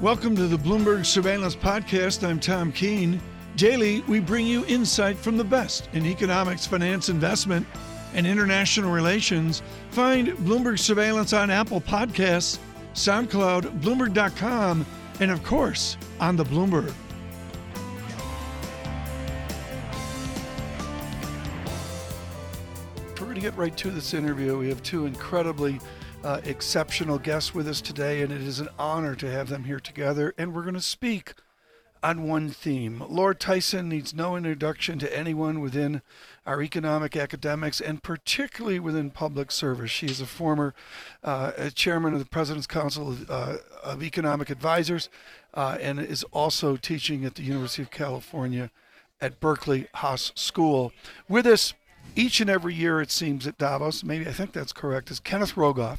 Welcome to the Bloomberg Surveillance Podcast. I'm Tom Keene. Daily, we bring you insight from the best in economics, finance, investment, and international relations. Find Bloomberg Surveillance on Apple Podcasts, SoundCloud, Bloomberg.com, and of course, on the Bloomberg. We're going to get right to this interview. We have two incredibly uh, exceptional guests with us today, and it is an honor to have them here together. And we're going to speak on one theme. Laura Tyson needs no introduction to anyone within our economic academics and particularly within public service. She is a former uh, chairman of the President's Council of, uh, of Economic Advisors uh, and is also teaching at the University of California at Berkeley Haas School. With us each and every year, it seems, at Davos, maybe I think that's correct, is Kenneth Rogoff.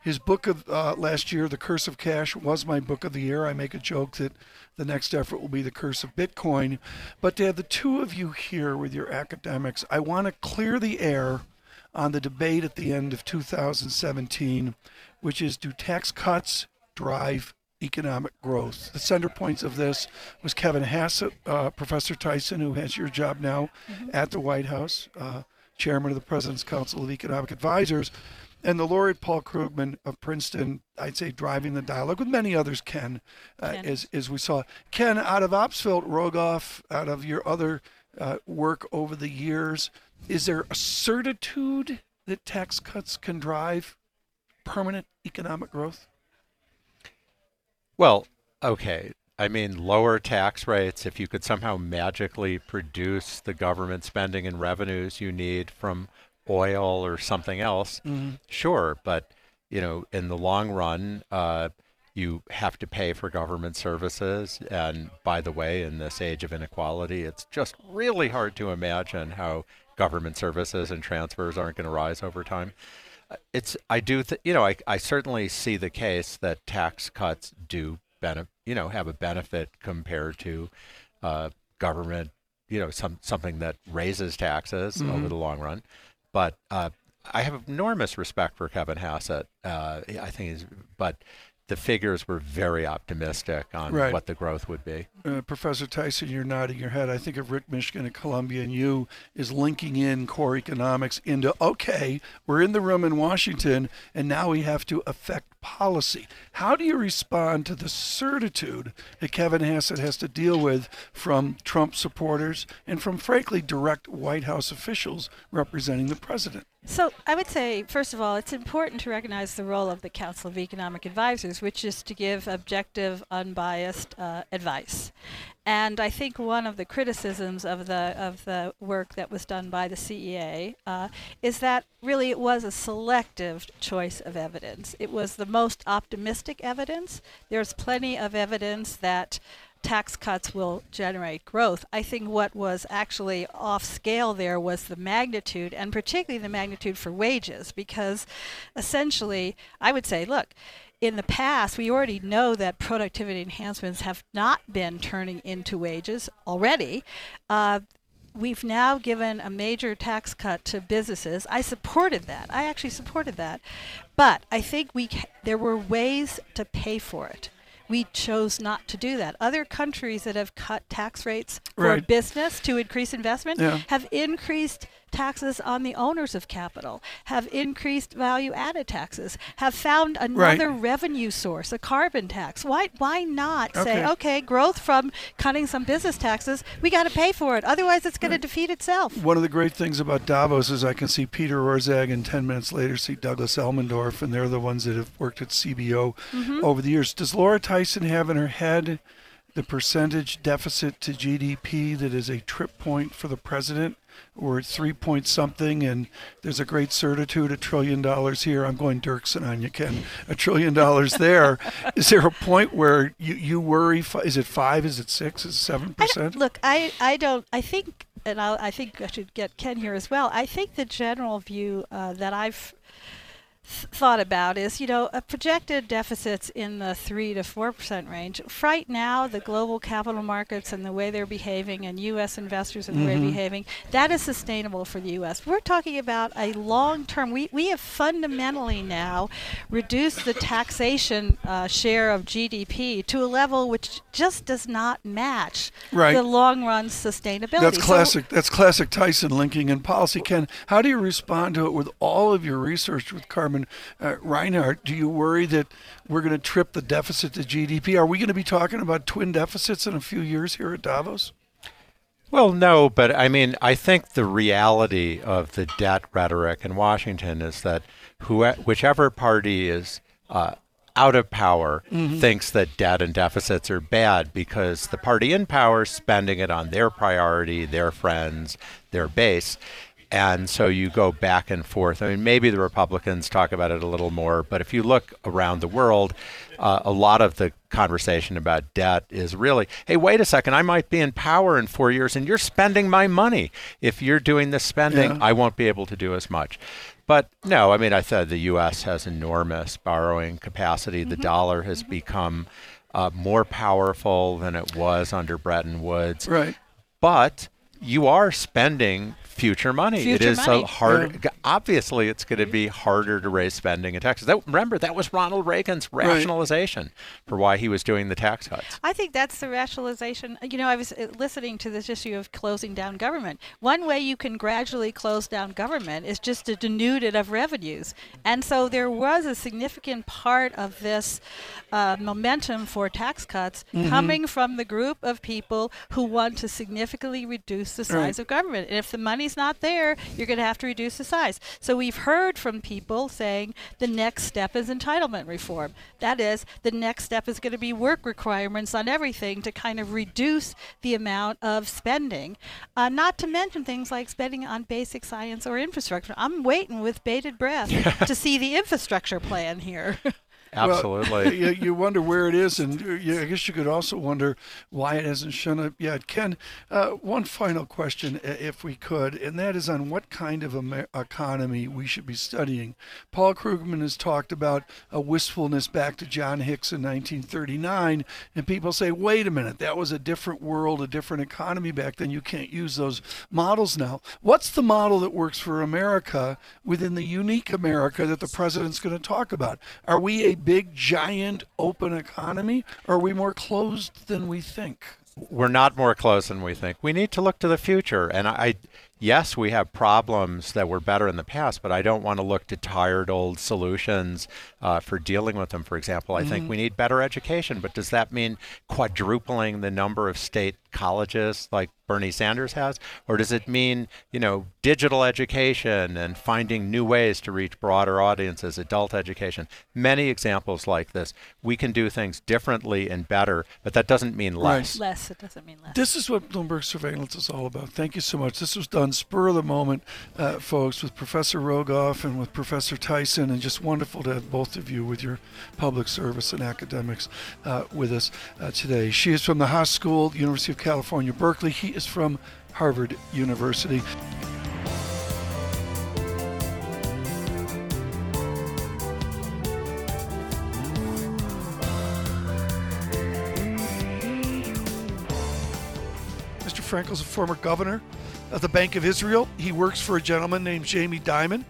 His book of uh, last year, The Curse of Cash, was my book of the year. I make a joke that the next effort will be The Curse of Bitcoin. But to have the two of you here with your academics, I want to clear the air on the debate at the end of 2017, which is do tax cuts drive economic growth. The center points of this was Kevin Hassett, uh, Professor Tyson, who has your job now mm-hmm. at the White House, uh, chairman of the President's Council of Economic Advisors, and the laureate Paul Krugman of Princeton, I'd say driving the dialogue with many others, Ken, uh, as, as we saw. Ken, out of Obstfeld, Rogoff, out of your other uh, work over the years, is there a certitude that tax cuts can drive permanent economic growth? Well, okay. I mean, lower tax rates, if you could somehow magically produce the government spending and revenues you need from oil or something else, mm-hmm. sure. But, you know, in the long run, uh, you have to pay for government services. And by the way, in this age of inequality, it's just really hard to imagine how government services and transfers aren't going to rise over time. It's I do th- you know I, I certainly see the case that tax cuts do benefit you know have a benefit compared to uh, government you know some something that raises taxes mm-hmm. over the long run. But uh, I have enormous respect for Kevin Hassett. Uh, I think he's, but the figures were very optimistic on right. what the growth would be. Uh, Professor Tyson, you're nodding your head. I think of Rick Mishkin at Columbia and you is linking in core economics into okay, we're in the room in Washington and now we have to affect policy. How do you respond to the certitude that Kevin Hassett has to deal with from Trump supporters and from frankly direct White House officials representing the president? So I would say, first of all, it's important to recognize the role of the Council of Economic Advisors, which is to give objective, unbiased uh, advice. And I think one of the criticisms of the of the work that was done by the CEA uh, is that really it was a selective choice of evidence. It was the most optimistic evidence. There's plenty of evidence that tax cuts will generate growth. I think what was actually off scale there was the magnitude, and particularly the magnitude for wages, because essentially, I would say, look, in the past, we already know that productivity enhancements have not been turning into wages already. Uh, we've now given a major tax cut to businesses. I supported that. I actually supported that. But I think we there were ways to pay for it we chose not to do that. Other countries that have cut tax rates for right. business to increase investment yeah. have increased taxes on the owners of capital, have increased value added taxes, have found another right. revenue source, a carbon tax. Why why not okay. say, okay, growth from cutting some business taxes, we got to pay for it. Otherwise it's going right. to defeat itself. One of the great things about Davos is I can see Peter Orszag and 10 minutes later see Douglas Elmendorf and they're the ones that have worked at CBO mm-hmm. over the years. Does Laura Tyson have in her head the percentage deficit to GDP that is a trip point for the president? We're at three point something, and there's a great certitude, a trillion dollars here. I'm going Dirksen on you, Ken. A trillion dollars there. is there a point where you, you worry? Is it five? Is it six? Is it seven percent? Look, I, I don't. I think, and I'll, i think I should get Ken here as well. I think the general view uh, that I've thought about is, you know, a projected deficits in the three to four percent range. Right now, the global capital markets and the way they're behaving, and U.S. investors and the way they're Mhm. behaving, that is sustainable for the U.S. We're talking about a long term. We we have fundamentally now reduced the taxation uh, share of GDP to a level which just does not match Right. the long run sustainability. That's So- classic. That's classic Tyson linking in policy. Ken, how do you respond to it with all of your research with Carmen uh, Reinhart? Do you worry that we're going to trip the deficit to GDP? Are we going to be talking about twin deficits in a few years here at Davos? Well, no, but I mean, I think the reality of the debt rhetoric in Washington is that who, whichever party is uh, out of power thinks that debt and deficits are bad because the party in power is spending it on their priority, their friends, their base. And so you go back and forth. I mean, maybe the Republicans talk about it a little more, but if you look around the world, uh, a lot of the conversation about debt is really, hey, wait a second, I might be in power in four years and you're spending my money. If you're doing this spending, Yeah. I won't be able to do as much. But no, I mean, I said the U.S. has enormous borrowing capacity. The dollar has become uh, more powerful than it was under Bretton Woods Right. but you are spending future money. it Future is money. so hard. Obviously, it's going to be harder to raise spending and taxes. That, remember, that was Ronald Reagan's rationalization for why he was doing the tax cuts. I think that's the rationalization. You know, I was uh, listening to this issue of closing down government. One way you can gradually close down government is just to denude it of revenues. And so there was a significant part of this uh, momentum for tax cuts coming from the group of people who want to significantly reduce the size Right. of government. And if the money's not there, you're going to have to reduce the size. So we've heard from people saying the next step is entitlement reform. That is, the next step is going to be work requirements on everything to kind of reduce the amount of spending. Uh, not to mention things like spending on basic science or infrastructure. I'm waiting with bated breath to see the infrastructure plan here. Absolutely. you, you wonder where it is, and uh, you, I guess you could also wonder why it hasn't shown up yet. Ken, uh, one final question, if we could, and that is on what kind of Amer- economy we should be studying. Paul Krugman has talked about a wistfulness back to John Hicks in 1939, and people say, wait a minute, that was a different world, a different economy back then. You can't use those models now. What's the model that works for America within the unique America that the president's going to talk about? Are we a big, giant, open economy, or are we more closed than we think? We're not more closed than we think. We need to look to the future. And I, I yes, we have problems that were better in the past, but I don't want to look to tired old solutions uh, for dealing with them. For example, I think we need better education, but does that mean quadrupling the number of state colleges like Bernie Sanders has? Or does it mean, you know, digital education and finding new ways to reach broader audiences, adult education? Many examples like this. We can do things differently and better, but that doesn't mean less. less, it doesn't mean less. This is what Bloomberg surveillance is all about. Thank you so much. This was done spur of the moment, uh, folks, with Professor Rogoff and with Professor Tyson, and just wonderful to have both of you with your public service and academics uh, with us uh, today. She is from the Haas School, University of California, Berkeley. He is from Harvard University. Mr. Frenkel's a former governor of the Bank of Israel. He works for a gentleman named Jamie Dimon.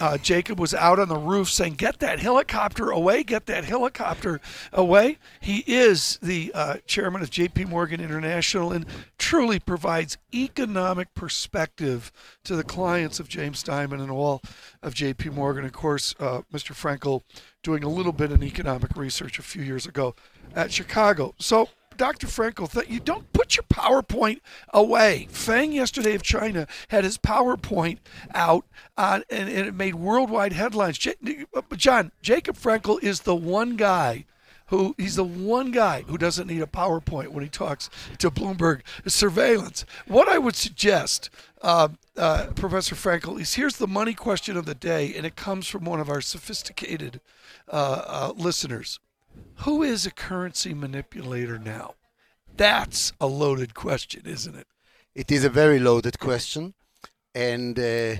Uh, Jacob was out on the roof saying, Get that helicopter away, get that helicopter away. He is the uh, chairman of JP Morgan International and truly provides economic perspective to the clients of James Dimon and all of JP Morgan. Of course, uh, Mr. Frenkel doing a little bit in economic research a few years ago at Chicago. So, Dr. Frenkel, th- you don't put your PowerPoint away. Fang yesterday of China had his PowerPoint out, uh, and, and it made worldwide headlines. J- uh, John, Jacob Frenkel is the one guy who he's the one guy who doesn't need a PowerPoint when he talks to Bloomberg surveillance. What I would suggest, uh, uh, Professor Frenkel, is here's the money question of the day, and it comes from one of our sophisticated uh, uh, listeners. Who is a currency manipulator now? That's a loaded question, isn't it? It is a very loaded question, and uh,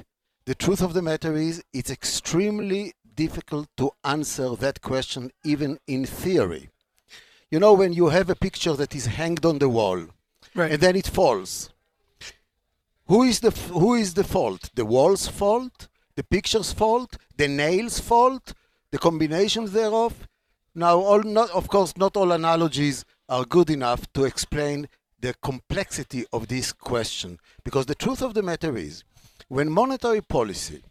the truth of the matter is, it's extremely difficult to answer that question even in theory. You know, when you have a picture that is hanged on the wall Right. and then it falls, who is the who is the fault? The wall's fault, the picture's fault, the nail's fault, the combinations thereof. Now, all not, of course, not all analogies are good enough to explain the complexity of this question, because the truth of the matter is, when monetary policy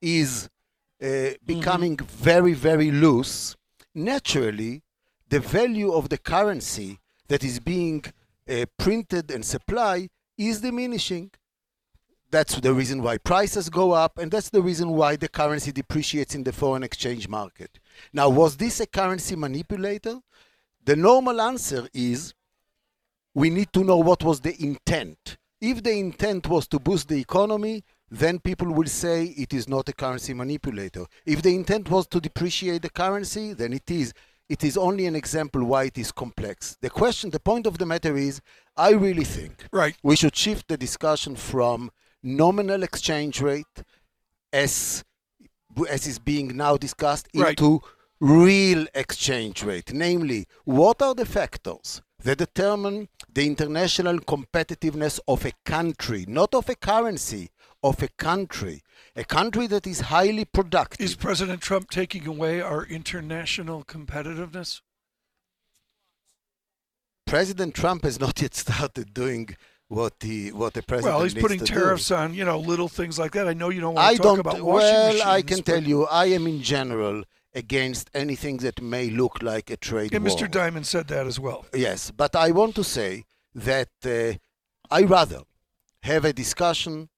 is uh, becoming very, very loose, naturally, the value of the currency that is being uh, printed and supplied is diminishing. That's the reason why prices go up, and that's the reason why the currency depreciates in the foreign exchange market. Now, was this a currency manipulator? The normal answer is we need to know what was the intent. If the intent was to boost the economy, then people will say it is not a currency manipulator. If the intent was to depreciate the currency, then it is. It is only an example why it is complex. The question, the point of the matter is, I really think Right. we should shift the discussion from nominal exchange rate as as is being now discussed Right. into real exchange rate namely what are the factors that determine the international competitiveness of a country not of a currency of a country a country that is highly productive Is President Trump taking away our international competitiveness? president trump has not yet started doing what the what the president Well, he's putting to do. tariffs on, you know, little things like that. I know you don't want I to talk about washing well, machines. I can tell you, I am in general against anything that may look like a trade And war. Mr. Dimon said that as well. Yes, but I want to say that uh, I rather have a discussion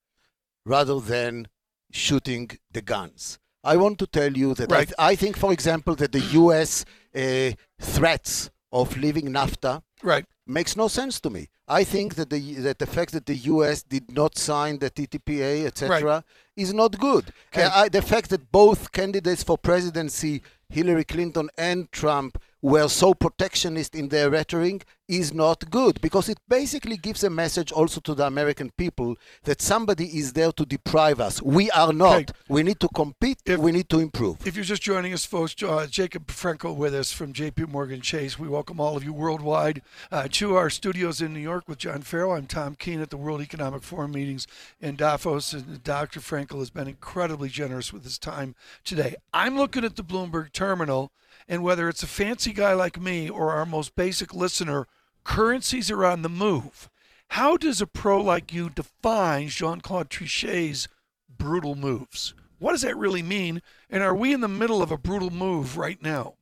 rather than shooting the guns. I want to tell you that I, th- I think, for example, that the U.S. Uh, threats of leaving NAFTA Right. makes no sense to me. I think that the that the fact that the U.S. did not sign the TTPA, etc., is not good. Okay. Uh, I, the fact that both candidates for presidency, Hillary Clinton and Trump, were so protectionist in their rhetoric is not good because it basically gives a message also to the American people that somebody is there to deprive us. We are not. Okay. We need to compete. If- we need to improve. If you're just joining us, folks, uh, Jacob Frenkel with us from JP Morgan Chase. We welcome all of you worldwide uh, to our studios in New York with John Ferro. I'm Tom Keene at the World Economic Forum meetings in Davos, and Dr. Frenkel has been incredibly generous with his time today. I'm looking at the Bloomberg terminal, and whether it's a fancy guy like me or our most basic listener, currencies are on the move. How does a pro like you define Jean Claude Trichet's brutal moves? What does that really mean? And are we in the middle of a brutal move right now?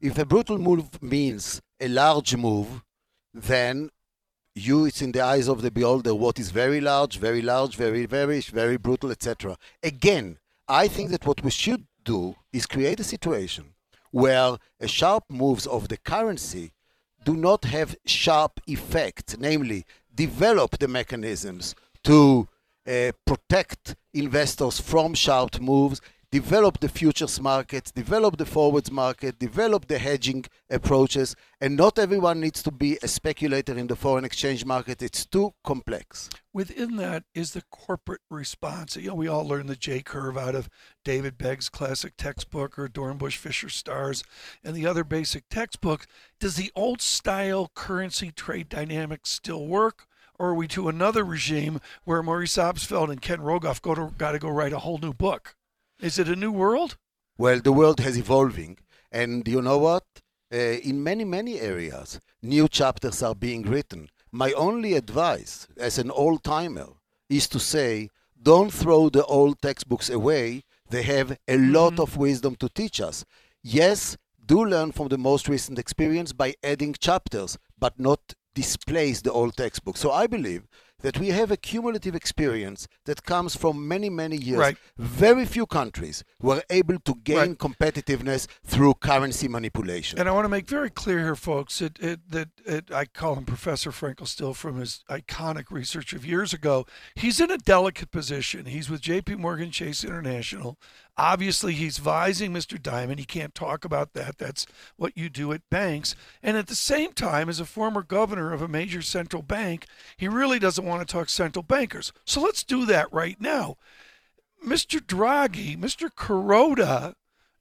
if a brutal move means a large move, then you, it's in the eyes of the beholder what is very large, very large, very, very, very brutal, etc. Again, I think that what we should do is create a situation where a sharp moves of the currency do not have sharp effects, namely, develop the mechanisms to uh, protect investors from sharp moves, develop the futures markets, develop the forwards market, develop the hedging approaches, and not everyone needs to be a speculator in the foreign exchange market. It's too complex. Within that is the corporate response. You know, we all learned the J curve out of David Begg's classic textbook or Dornbusch Fischer Startz and the other basic textbooks. Does the old style currency trade dynamics still work? Or are we to another regime where Maurice Obstfeld and Ken Rogoff go to, got to go write a whole new book? Is it a new world? Well, the world has evolving, and you know what? Uh, in many, many areas, new chapters are being written. My only advice as an old timer is to say, don't throw the old textbooks away. They have a lot of wisdom to teach us. Yes, do learn from the most recent experience by adding chapters, but not displace the old textbook. So I believe that we have a cumulative experience that comes from many, many years. Right. Very few countries were able to gain Right. competitiveness through currency manipulation. And I want to make very clear here, folks, that, it, that it, I call him Professor Frenkel still from his iconic research of years ago. He's in a delicate position. He's with JP Morgan Chase International. Obviously, he's vising Mr. Dimon. He can't talk about that. That's what you do at banks. And at the same time, as a former governor of a major central bank, he really doesn't want to talk central bankers. So let's do that right now Mr. Draghi, Mr. Kuroda,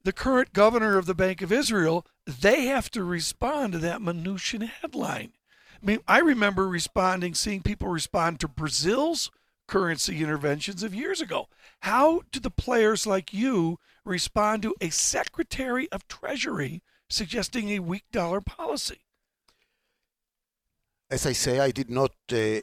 the current governor of the Bank of Israel, they have to respond to that Mnuchin headline. I mean, I remember responding, seeing people respond to Brazil's currency interventions of years ago. How do the players like you respond to a Secretary of Treasury suggesting a weak dollar policy? As I say, I did not uh,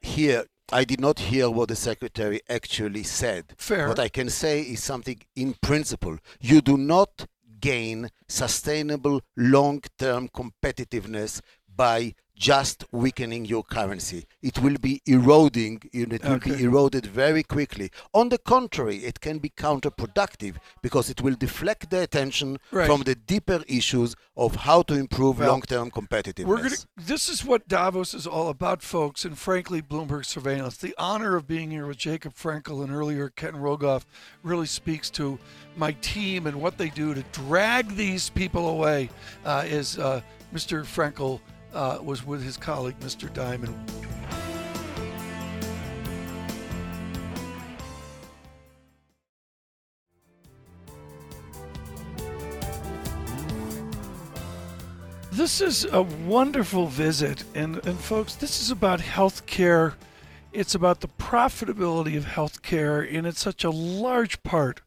hear. I did not hear what the secretary actually said. Fair. What I can say is something in principle. You do not gain sustainable long-term competitiveness by just weakening your currency. It will be eroding, it will Okay. be eroded very quickly. On the contrary, it can be counterproductive because it will deflect the attention Right. from the deeper issues of how to improve Well, long-term competitiveness. We're gonna. This is what Davos is all about, folks, and frankly, Bloomberg surveillance. The honor of being here with Jacob Frenkel and earlier Ken Rogoff really speaks to my team and what they do to drag these people away. Uh, as uh, Mr. Frenkel uh, was with his colleague, Mr. Dimon. This is a wonderful visit, and, and folks, this is about healthcare. It's about the profitability of healthcare, and it's such a large part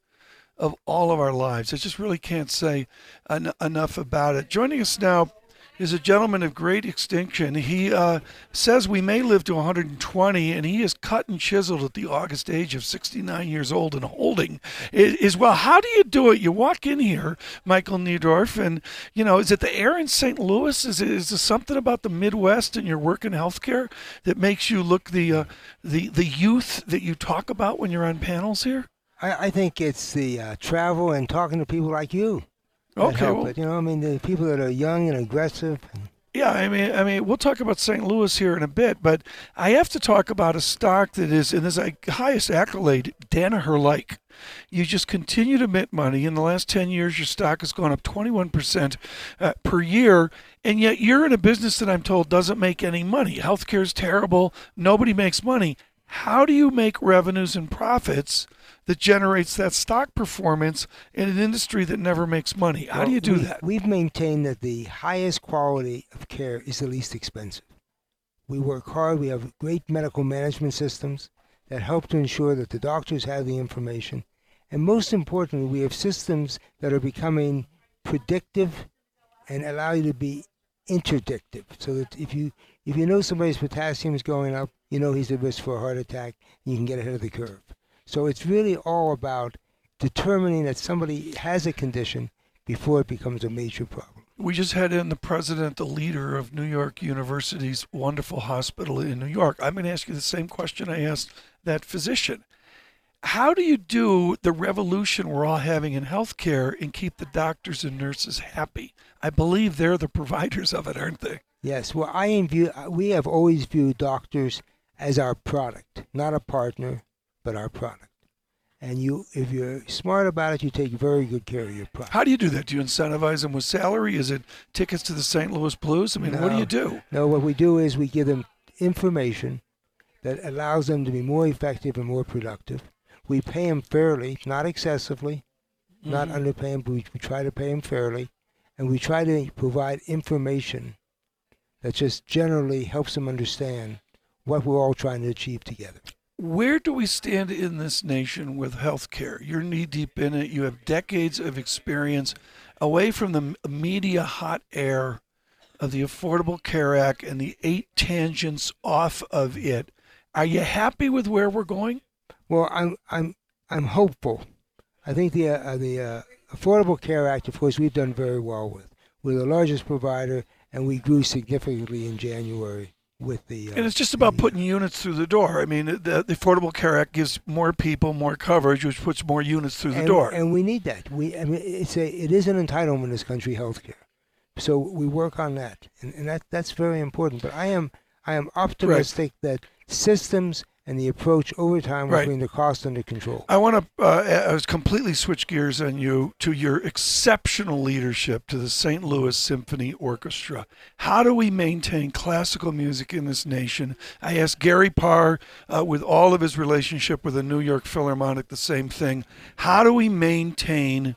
of all of our lives. I just really can't say en- enough about it. Joining us now is a gentleman of great extinction. He uh, says we may live to 120, and he is cut and chiseled at the august age of 69 years old and holding it is well. How do you do it? You walk in here, Michael Neidorff, and you know, is it the air in St. Louis? Is it is something about the Midwest and your work in healthcare that makes you look the uh, the the youth that you talk about when you're on panels here? I, I think it's the uh, travel and talking to people like you. Okay, help well- it. You know, I mean, the people that are young and aggressive. And Yeah, I mean, I mean, we'll talk about St. Louis here in a bit, but I have to talk about a stock that is, in this highest accolade, Danaher like. You just continue to mint money. In the last 10 years, your stock has gone up 21% uh, per year, and yet you're in a business that I'm told doesn't make any money. Healthcare is terrible. Nobody makes money. How do you make revenues and profits that generates that stock performance in an industry that never makes money? How do you do we- that? We've maintained that the highest quality of care is the least expensive. We work hard. We have great medical management systems that help to ensure that the doctors have the information. And most importantly, we have systems that are becoming predictive and allow you to be interdictive. So that if you if you know somebody's potassium is going up, you know he's at risk for a heart attack, and you can get ahead of the curve. So it's really all about determining that somebody has a condition before it becomes a major problem. We just had in the president, the leader of New York University's wonderful hospital in New York. I'm going to ask you the same question I asked that physician. How do you do the revolution we're all having in healthcare and keep the doctors and nurses happy? I believe they're the providers of it, aren't they? Yes, well, I view we have always viewed doctors as our product, not a partner, but our product. And you, if you're smart about it, you take very good care of your product. How do you do that? Do you incentivize them with salary? Is it tickets to the St. Louis Blues? I mean, what do you do? No, what we do is we give them information that allows them to be more effective and more productive. We pay them fairly, not excessively, not Mhm. underpay them, but we, we try to pay them fairly. And we try to provide information that just generally helps them understand what we're all trying to achieve together. Where do we stand in this nation with healthcare? You're knee deep in it. You have decades of experience away from the media hot air of the Affordable Care Act and the eight tangents off of it. Are you happy with where we're going? Well, I'm I'm I'm hopeful. I think the uh, the uh, Affordable Care Act, of course, we've done very well with. We're the largest provider, and we grew significantly in January with the. Uh, And it's just about the- putting units through the door. I mean, the, the Affordable Care Act gives more people more coverage, which puts more units through the and, door. and we need that. We I mean, it's a it is an entitlement in this country, healthcare. So we work on that, and, and that that's very important. But I am I am optimistic that systems and the approach over time will Right. bring the cost under control. I want to uh, I completely switch gears on you to your exceptional leadership to the St. Louis Symphony Orchestra. How do we maintain classical music in this nation? I asked Gary Parr, uh, with all of his relationship with the New York Philharmonic, the same thing. How do we maintain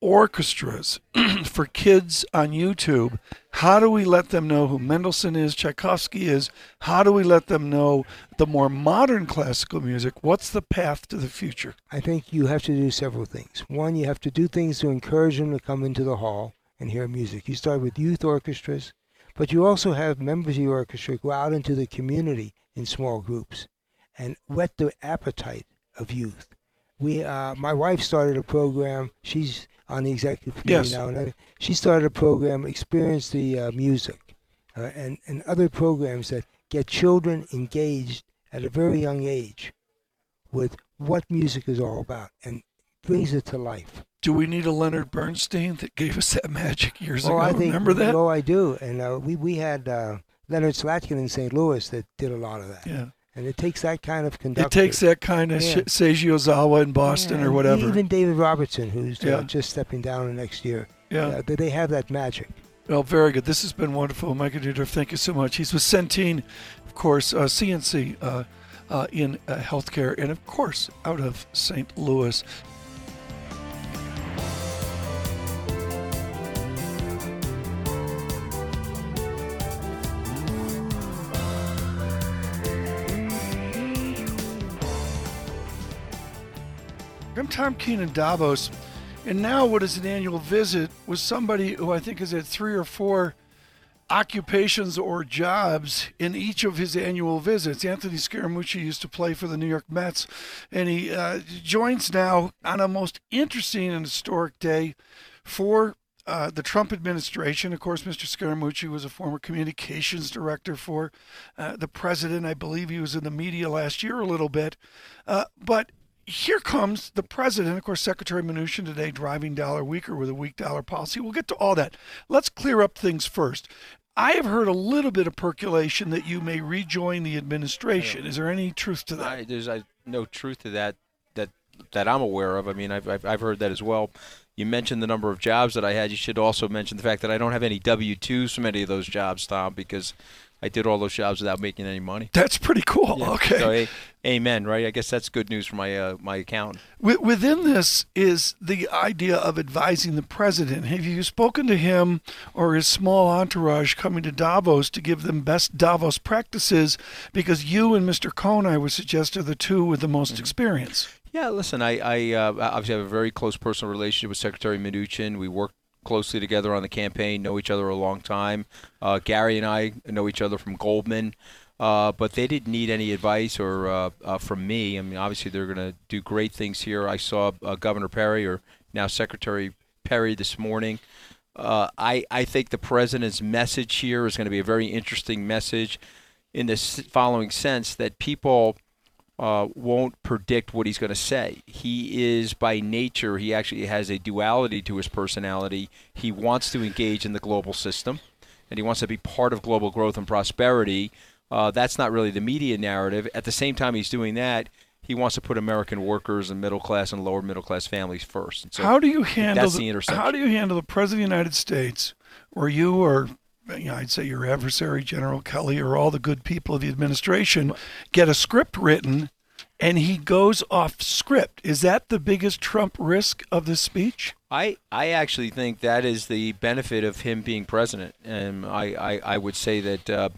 orchestras for kids on YouTube? How do we let them know who Mendelssohn is, Tchaikovsky is? How do we let them know the more modern classical music? What's the path to the future? I think you have to do several things. One, you have to do things to encourage them to come into the hall and hear music. You start with youth orchestras, but you also have members of your orchestra go out into the community in small groups and whet the appetite of youth. We, uh, my wife started a program. She's on the executive committee Yes. now. And she started a program, Experience the uh, Music, uh, and, and other programs that get children engaged at a very young age with what music is all about and brings it to life. Do we need a Leonard Bernstein that gave us that magic years oh, ago? I think, Remember that? Oh, I do. And uh, we, we had uh, Leonard Slatkin in St. Louis that did a lot of that. yeah. And it takes that kind of conductor. It takes that kind of Yeah. Seiji Ozawa in Boston Yeah, or whatever. Even David Robertson, who's uh, just stepping down the next year. yeah. Uh, they- have that magic. Well, very good. This has been wonderful. Michael Dieter, thank you so much. He's with Centene, of course, uh, CNC uh, uh, in uh, healthcare, and of course, out of St. Louis. I'm Tom Keene in Davos. And now, what is an annual visit with somebody who I think is at three or four occupations or jobs in each of his annual visits. Anthony Scaramucci used to play for the New York Mets, and he uh, joins now on a most interesting and historic day for uh, the Trump administration. Of course, Mr. Scaramucci was a former communications director for uh, the president. I believe he was in the media last year a little bit. Uh, but here comes the president, of course, Secretary Mnuchin today driving dollar weaker with a weak dollar policy. We'll get to all that. Let's clear up things first. I have heard a little bit of percolation that you may rejoin the administration. Is there any truth to that? I, there's I, no truth to that that that I'm aware of. I mean, I've, I've I've heard that as well. You mentioned the number of jobs that I had. You should also mention the fact that I don't have any W-2s from any of those jobs, Tom, because I did all those jobs without making any money. That's pretty cool. Yeah. Okay. So, amen, right? I guess that's good news for my uh, my accountant. Within this is the idea of advising the president. Have you spoken to him or his small entourage coming to Davos to give them best Davos practices? Because you and Mr. Cohn, I would suggest, are the two with the most experience. Yeah, listen, I, I uh, obviously have a very close personal relationship with Secretary Mnuchin. We work closely together on the campaign, know each other a long time. Uh, Gary and I know each other from Goldman, uh, but they didn't need any advice or uh, uh, from me. I mean, obviously they're going to do great things here. I saw uh, Governor Perry, or now Secretary Perry, this morning. Uh, I, I think the president's message here is going to be a very interesting message in the following sense that people uh, won't predict what he's going to say. He is by nature, he actually has a duality to his personality. He wants to engage in the global system and he wants to be part of global growth and prosperity. Uh, that's not really the media narrative. At the same time, he's doing that. He wants to put American workers and middle class and lower middle class families first. So how do you handle that's the, the intersection. how do you handle the president of the United States, where you or you know, I'd say your adversary, General Kelly, or all the good people of the administration get a script written, and he goes off script? Is that the biggest Trump risk of this speech? I, I actually think that is the benefit of him being president. And I, I, I would say that uh,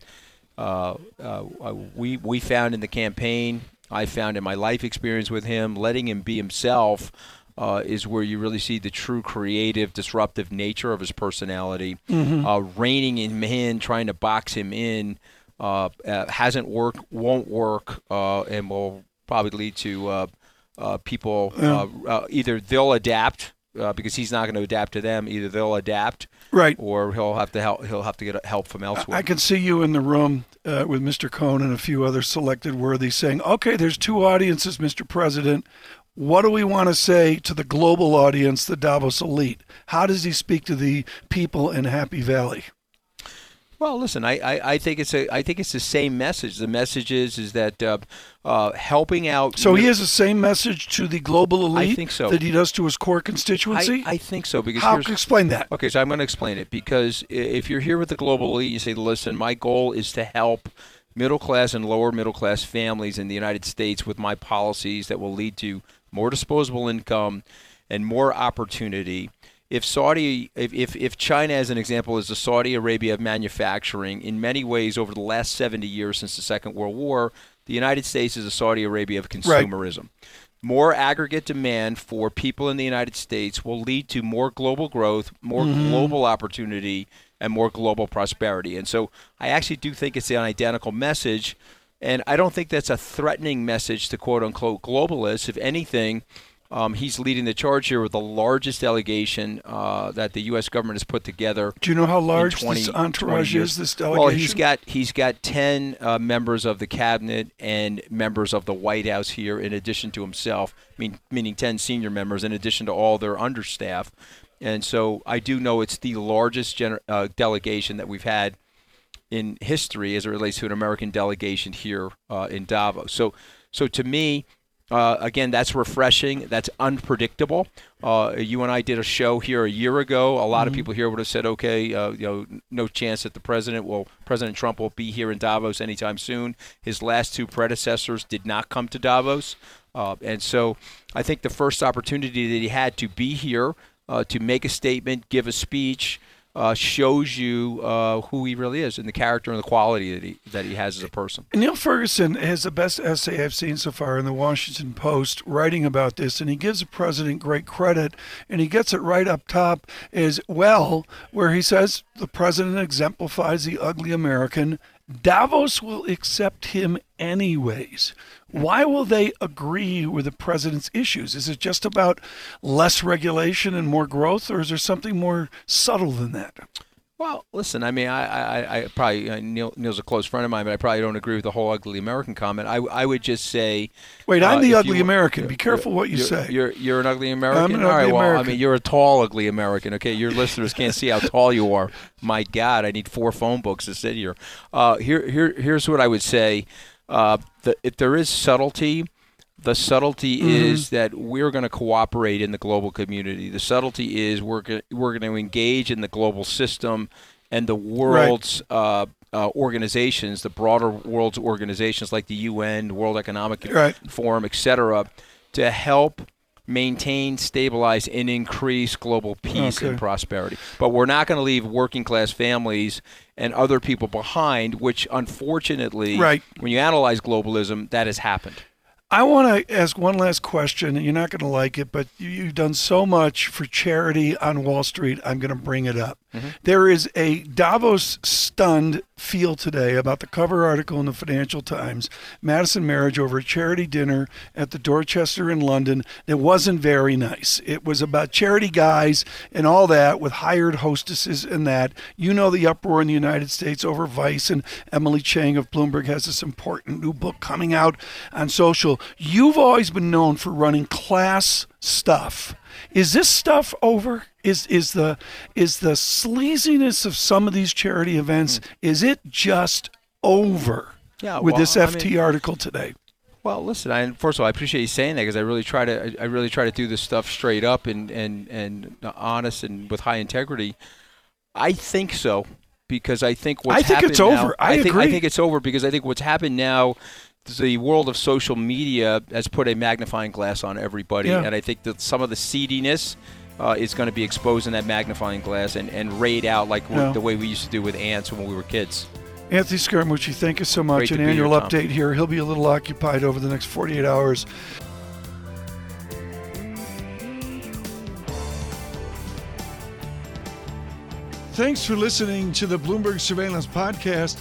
uh, uh, we, we found in the campaign, I found in my life experience with him, letting him be himself uh, is where you really see the true creative, disruptive nature of his personality. Uh, reining him in, trying to box him in, uh, uh, hasn't worked, won't work, uh, and will probably lead to uh, uh, people uh, uh, either they'll adapt uh, because he's not going to adapt to them. Either they'll adapt, Right. or he'll have to help. He'll have to get help from elsewhere. I can see you in the room uh, with Mr. Cohn and a few other selected worthies saying, okay, there's two audiences, Mr. President. What do we want to say to the global audience, the Davos elite? How does he speak to the people in Happy Valley? Well, listen, I, I, I think it's a I think it's the same message. The message is is that uh, uh, helping out. So he has the same message to the global elite I think so. that he does to his core constituency. I, I think so because How here's, explain that? Okay, so I'm going to explain it because if you're here with the global elite, you say, listen, my goal is to help middle class and lower middle class families in the United States with my policies that will lead to more disposable income and more opportunity. If Saudi, if, if, if China, as an example, is the Saudi Arabia of manufacturing, in many ways over the last 70 years since the Second World War, the United States is the Saudi Arabia of consumerism. More aggregate demand for people in the United States will lead to more global growth, more mm-hmm. global opportunity, and more global prosperity. And so I actually do think it's an identical message. And I don't think that's a threatening message to quote unquote globalists. If anything, um, he's leading the charge here with the largest delegation uh, that the U.S. government has put together Do you know how large 20 this entourage is? This delegation. Well, he's got he's got ten uh, members of the cabinet and members of the White House here, in addition to himself. I Mean, meaning ten senior members, in addition to all their understaff. And so I do know it's the largest gener- uh, delegation that we've had in history as it relates to an American delegation here uh, in Davos. So, so to me, uh, again, that's refreshing. That's unpredictable. Uh, you and I did a show here a year ago. A lot of people here would have said, "Okay, uh, you know, no chance that the president will, President Trump will be here in Davos anytime soon." His last two predecessors did not come to Davos, uh, and so I think the first opportunity that he had to be here uh, to make a statement, give a speech, uh, shows you uh, who he really is and the character and the quality that he that he has as a person. Niall Ferguson has the best essay I've seen so far in the Washington Post writing about this, and he gives the president great credit, and he gets it right up top as well, where he says the president exemplifies the ugly American. Davos will accept him anyways. Why will they agree with the president's issues? Is it just about less regulation and more growth, or is there something more subtle than that? Well, listen, I mean, I, I, I probably uh, Niall, Niall's a close friend of mine, but I probably don't agree with the whole ugly American comment. I, I would just say, Wait, I'm uh, the ugly you- American. Be careful what you you're, say. You're you're an ugly American. I'm an All right, ugly well, I mean, you're a tall ugly American. Okay, your listeners can't see how tall you are. My God, I need four phone books to sit here. Uh, here, here, here's what I would say. Uh, the, if there is subtlety, the subtlety Mm-hmm. is that we're going to cooperate in the global community. The subtlety is we're go- we're going to engage in the global system and the world's uh, uh, organizations, the broader world's organizations like the UN, World Economic Right. Forum, et cetera, to help maintain, stabilize, and increase global peace Okay. and prosperity. But we're not going to leave working class families and other people behind, which unfortunately, Right. when you analyze globalism, that has happened. I want to ask one last question, and you're not going to like it, but you- you've done so much for charity on Wall Street. I'm going to bring it up. Mm-hmm. There is a Davos stunned feel today about the cover article in the Financial Times Madison Marriage over a charity dinner at the Dorchester in London It wasn't very nice. It was about charity guys and all that with hired hostesses and that. You know the uproar in the United States over Vice, and Emily Chang of Bloomberg has this important new book coming out on social. You've always been known for running class stuff. Is this stuff over? Is is the is the sleaziness of some of these charity events? Hmm. Is it just over? Yeah, with well, this I FT mean- article today. Well, listen. I, first of all, I appreciate you saying that because I really try to. I, I really try to do this stuff straight up and and and honest and with high integrity. I think so because I think what's I think it's now- over. I think agree. I think it's over because I think what's happened now. The world of social media has put a magnifying glass on everybody, Yeah. and I think that some of the seediness uh, is going to be exposed in that magnifying glass and, and rayed out like Yeah. the way we used to do with ants when we were kids. Anthony Scaramucci, thank you so much. An be here, annual update here. He'll be a little occupied over the next 48 hours. Thanks for listening to the Bloomberg Surveillance Podcast.